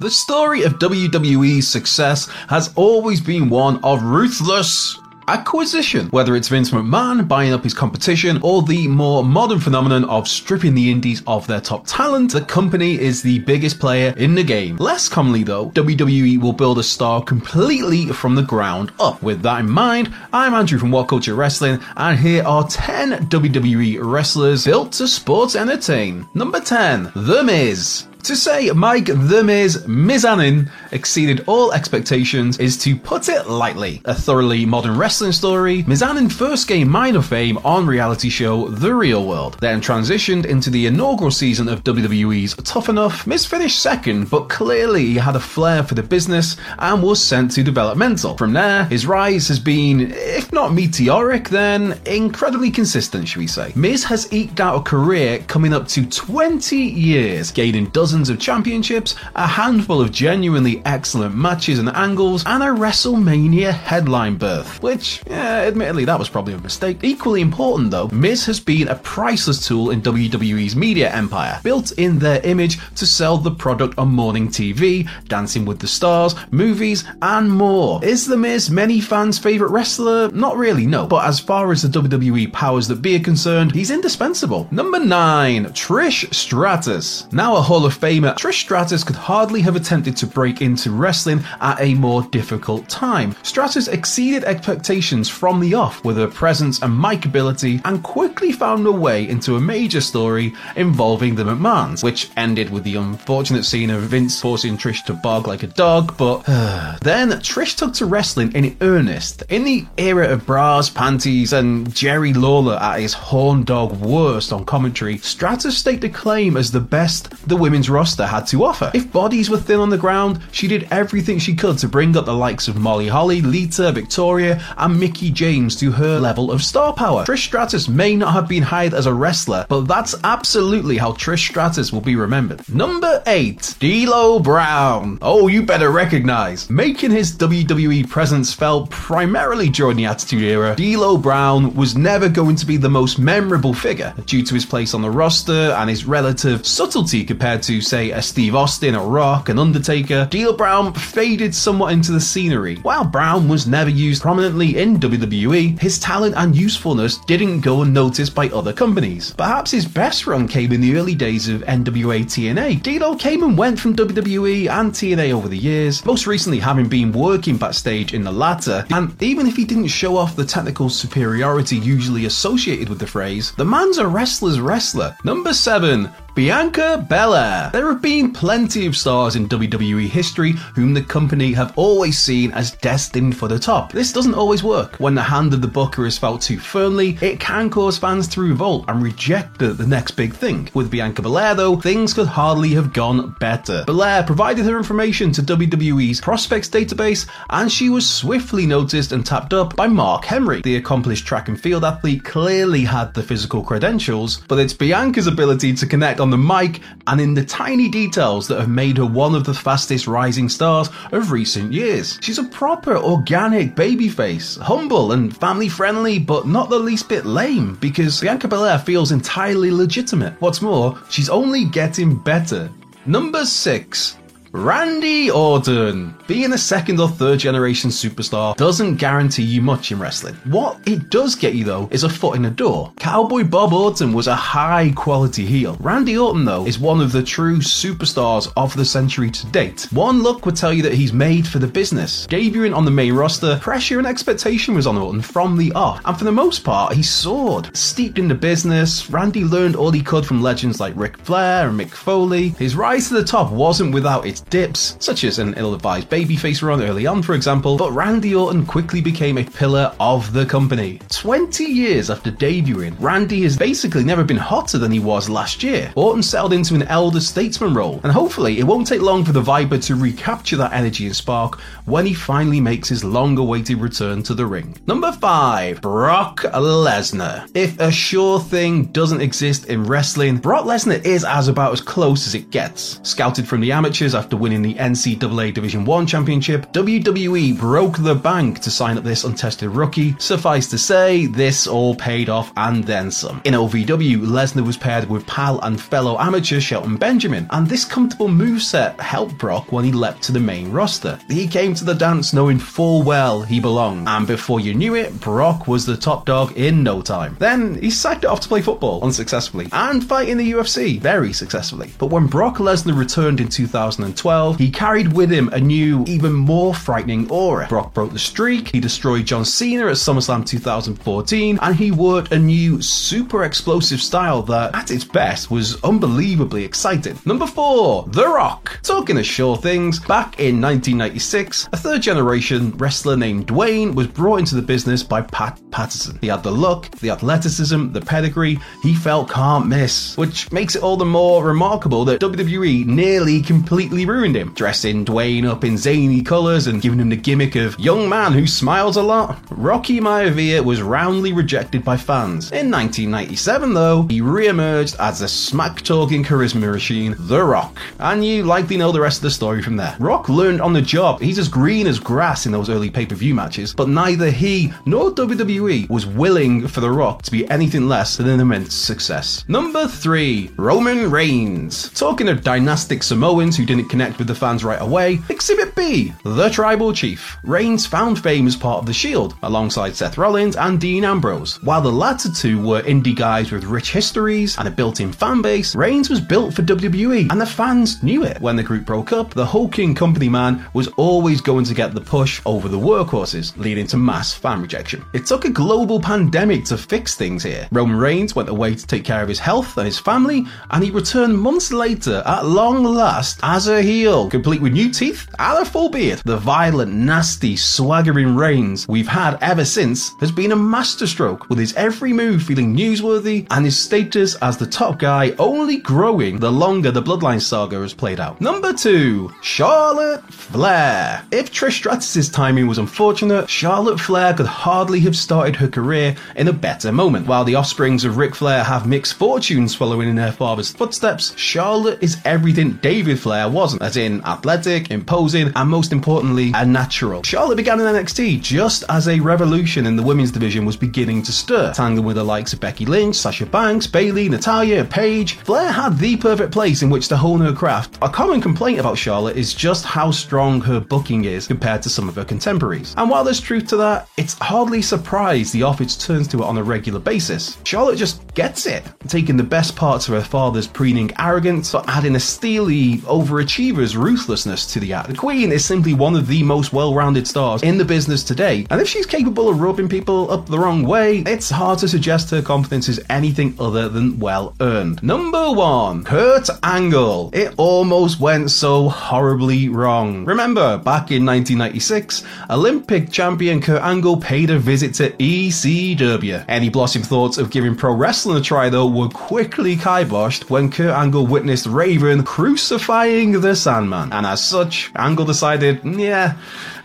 The story of WWE's success has always been one of ruthless acquisition, whether it's Vince McMahon buying up his competition or the more modern phenomenon of stripping the indies of their top talent, the company is the biggest player in the game. Less commonly though, WWE will build a star completely from the ground up. With that in mind, I'm Andrew from What Culture Wrestling, and here are 10 WWE wrestlers built to sports entertain. Number 10, The Miz. To say Mike The Miz Mizanin exceeded all expectations is to put it lightly. A thoroughly modern wrestling story, Mizanin first gained minor fame on reality show The Real World, then transitioned into the inaugural season of WWE's Tough Enough. Miz finished second, but clearly he had a flair for the business and was sent to developmental. From there, his rise has been, if not meteoric, then incredibly consistent, should we say. Miz has eked out a career coming up to 20 years, gaining dozens dozens of championships, a handful of genuinely excellent matches and angles, and a WrestleMania headline berth. Which, yeah, admittedly, that was probably a mistake. Equally important though, Miz has been a priceless tool in WWE's media empire, built in their image to sell the product on morning TV, Dancing with the Stars, movies, and more. Is The Miz many fans' favourite wrestler? Not really, no. But as far as the WWE powers that be are concerned, he's indispensable. Number 9, Trish Stratus. Now a Hall of Famer, Trish Stratus could hardly have attempted to break into wrestling at a more difficult time. Stratus exceeded expectations from the off with her presence and mic ability and quickly found her way into a major story involving the McMahons, which ended with the unfortunate scene of Vince forcing Trish to bark like a dog, but then Trish took to wrestling in earnest. In the era of bras, panties, and Jerry Lawler at his horn dog worst on commentary, Stratus staked a claim as the best the women's roster had to offer. If bodies were thin on the ground, she did everything she could to bring up the likes of Molly Holly, Lita, Victoria, and Mickie James to her level of star power. Trish Stratus may not have been hired as a wrestler, but that's absolutely how Trish Stratus will be remembered. Number 8, D'Lo Brown. Oh, you better recognize. Making his WWE presence felt primarily during the Attitude Era, D'Lo Brown was never going to be the most memorable figure due to his place on the roster and his relative subtlety compared to, say, a Steve Austin, a Rock, an Undertaker. D'Lo Brown faded somewhat into the scenery. While Brown was never used prominently in WWE, his talent and usefulness didn't go unnoticed by other companies. Perhaps his best run came in the early days of NWA TNA. D'Lo came and went from WWE and TNA over the years, most recently having been working backstage in the latter, and even if he didn't show off the technical superiority usually associated with the phrase, the man's a wrestler's wrestler. Number 7, Bianca Belair. There have been plenty of stars in WWE history whom the company have always seen as destined for the top. This doesn't always work. When the hand of the booker is felt too firmly, it can cause fans to revolt and reject the, next big thing. With Bianca Belair, though, things could hardly have gone better. Belair provided her information to WWE's prospects database, and she was swiftly noticed and tapped up by Mark Henry. The accomplished track and field athlete clearly had the physical credentials, but it's Bianca's ability to connect on the mic and in the tiny details that have made her one of the fastest rising stars of recent years. She's a proper organic babyface, humble and family friendly, but not the least bit lame because Bianca Belair feels entirely legitimate. What's more, she's only getting better. Number 6. Randy Orton. Being a second or third generation superstar doesn't guarantee you much in wrestling. What it does get you though is a foot in the door. Cowboy Bob Orton was a high quality heel. Randy Orton though is one of the true superstars of the century to date. One look would tell you that he's made for the business. Debuting on the main roster, pressure and expectation was on Orton from the off, and for the most part, he soared. Steeped in the business, Randy learned all he could from legends like Ric Flair and Mick Foley. His rise to the top wasn't without its dips, such as an ill-advised babyface run early on, for example, but Randy Orton quickly became a pillar of the company. 20 years after debuting, Randy has basically never been hotter than he was last year. Orton settled into an elder statesman role, and hopefully it won't take long for the Viper to recapture that energy and spark when he finally makes his long-awaited return to the ring. Number 5. Brock Lesnar. If a sure thing doesn't exist in wrestling, Brock Lesnar is as about as close as it gets. Scouted from the amateurs after winning the NCAA Division 1 championship, WWE broke the bank to sign up this untested rookie. Suffice to say, this all paid off and then some. In OVW, Lesnar was paired with pal and fellow amateur Shelton Benjamin, and this comfortable moveset helped Brock when he leapt to the main roster. He came to the dance knowing full well he belonged, and before you knew it, Brock was the top dog in no time. Then he sacked it off to play football unsuccessfully and fight in the UFC very successfully. But when Brock Lesnar returned in 2012, he carried with him a new, even more frightening aura. Brock broke the streak, he destroyed John Cena at SummerSlam 2014, and he worked a new super explosive style that, at its best, was unbelievably exciting. Number 4, The Rock. Talking of sure things, back in 1996, a third generation wrestler named Dwayne was brought into the business by Pat Patterson. He had the look, the athleticism, the pedigree, he felt can't miss, which makes it all the more remarkable that WWE nearly completely ruined him, dressing Dwayne up in zany colours and giving him the gimmick of young man who smiles a lot. Rocky Maivia was roundly rejected by fans. In 1997, though, he re-emerged as the smack-talking charisma machine, The Rock, and you likely know the rest of the story from there. Rock learned on the job. He's as green as grass in those early pay-per-view matches, but neither he nor WWE was willing for The Rock to be anything less than an immense success. Number 3, Roman Reigns. Talking of dynastic Samoans who didn't connect with the fans right away, Exhibit B, The Tribal Chief. Reigns found fame as part of The Shield, alongside Seth Rollins and Dean Ambrose. While the latter two were indie guys with rich histories and a built-in fan base, Reigns was built for WWE, and the fans knew it. When the group broke up, the hulking company man was always going to get the push over the workhorses, leading to mass fan rejection. It took a global pandemic to fix things here. Roman Reigns went away to take care of his health and his family, and he returned months later at long last as a heel, complete with new teeth and a full beard. The violent, nasty, swaggering Reigns we've had ever since has been a masterstroke, with his every move feeling newsworthy and his status as the top guy only growing the longer the Bloodline saga has played out. Number 2, Charlotte Flair. If Trish Stratus' timing was unfortunate, Charlotte Flair could hardly have started her career in a better moment. While the offsprings of Ric Flair have mixed fortunes following in her father's footsteps, Charlotte is everything David Flair wasn't, as in athletic, imposing, and most importantly, a natural. Charlotte began in NXT just as a revolution in the women's division was beginning to stir, tangling with the likes of Becky Lynch, Sasha Banks, Bayley, Natalya, and Paige. Flair had the perfect place in which to hone her craft. A common complaint about Charlotte is just how strong her booking is compared to some of her contemporaries. And while there's truth to that, it's hardly surprised the office turns to it on a regular basis. Charlotte just gets it, taking the best parts of her father's preening arrogance, but adding a steely overachiever's ruthlessness to the act. The Queen is simply one of the most well-rounded stars in the business today, and if she's capable of rubbing people up the wrong way, it's hard to suggest her confidence is anything other than well earned. Number one, Kurt Angle. It almost went so horribly wrong. Remember, back in 1996, Olympic champion Kurt Angle paid a visit to ECW. Any blossom thoughts of giving pro wrestling a try, though, were quickly kiboshed when Kurt Angle witnessed Raven crucifying the Sandman. And as such, Angle decided, yeah,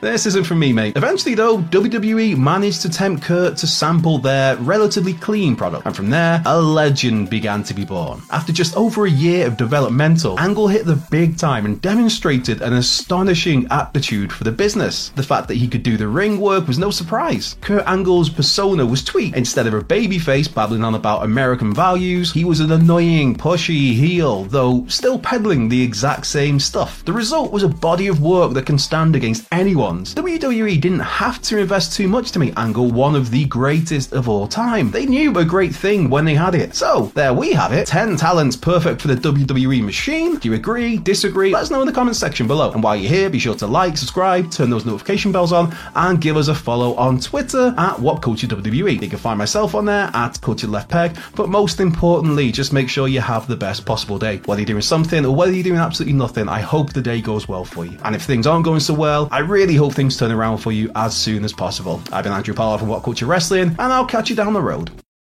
this isn't for me, mate. Eventually, though, WWE managed to tempt Kurt to sample their relatively clean product, and from there, a legend began to be born. After just over a year of developmental, Angle hit the big time and demonstrated an astonishing aptitude for the business. The fact that he could do the ring work was no surprise. Kurt Angle's persona was tweaked. Instead of a babyface babbling on about American values, he was an annoying, pushy heel, though still peddling the exact same stuff. The result was a body of work that can stand against anyone's. WWE didn't have to invest too much to make Angle one of the greatest of all time. They knew a great thing when they had it. So, there we have it 10 talents perfect for the WWE machine. Do you agree? Disagree? Let us know in the comments section below. And while you're here, be sure to like, subscribe, turn those notification bells on, and give us a follow on Twitter at What Culture You can find myself on there at Cultured Left Peg, but most importantly, just make sure you have the best possible day. Whether you're doing something or whether you're doing absolutely nothing, I hope the day goes well for you. And if things aren't going so well, I really hope things turn around for you as soon as possible. I've been Andrew Pollard from What Culture Wrestling, and I'll catch you down the road.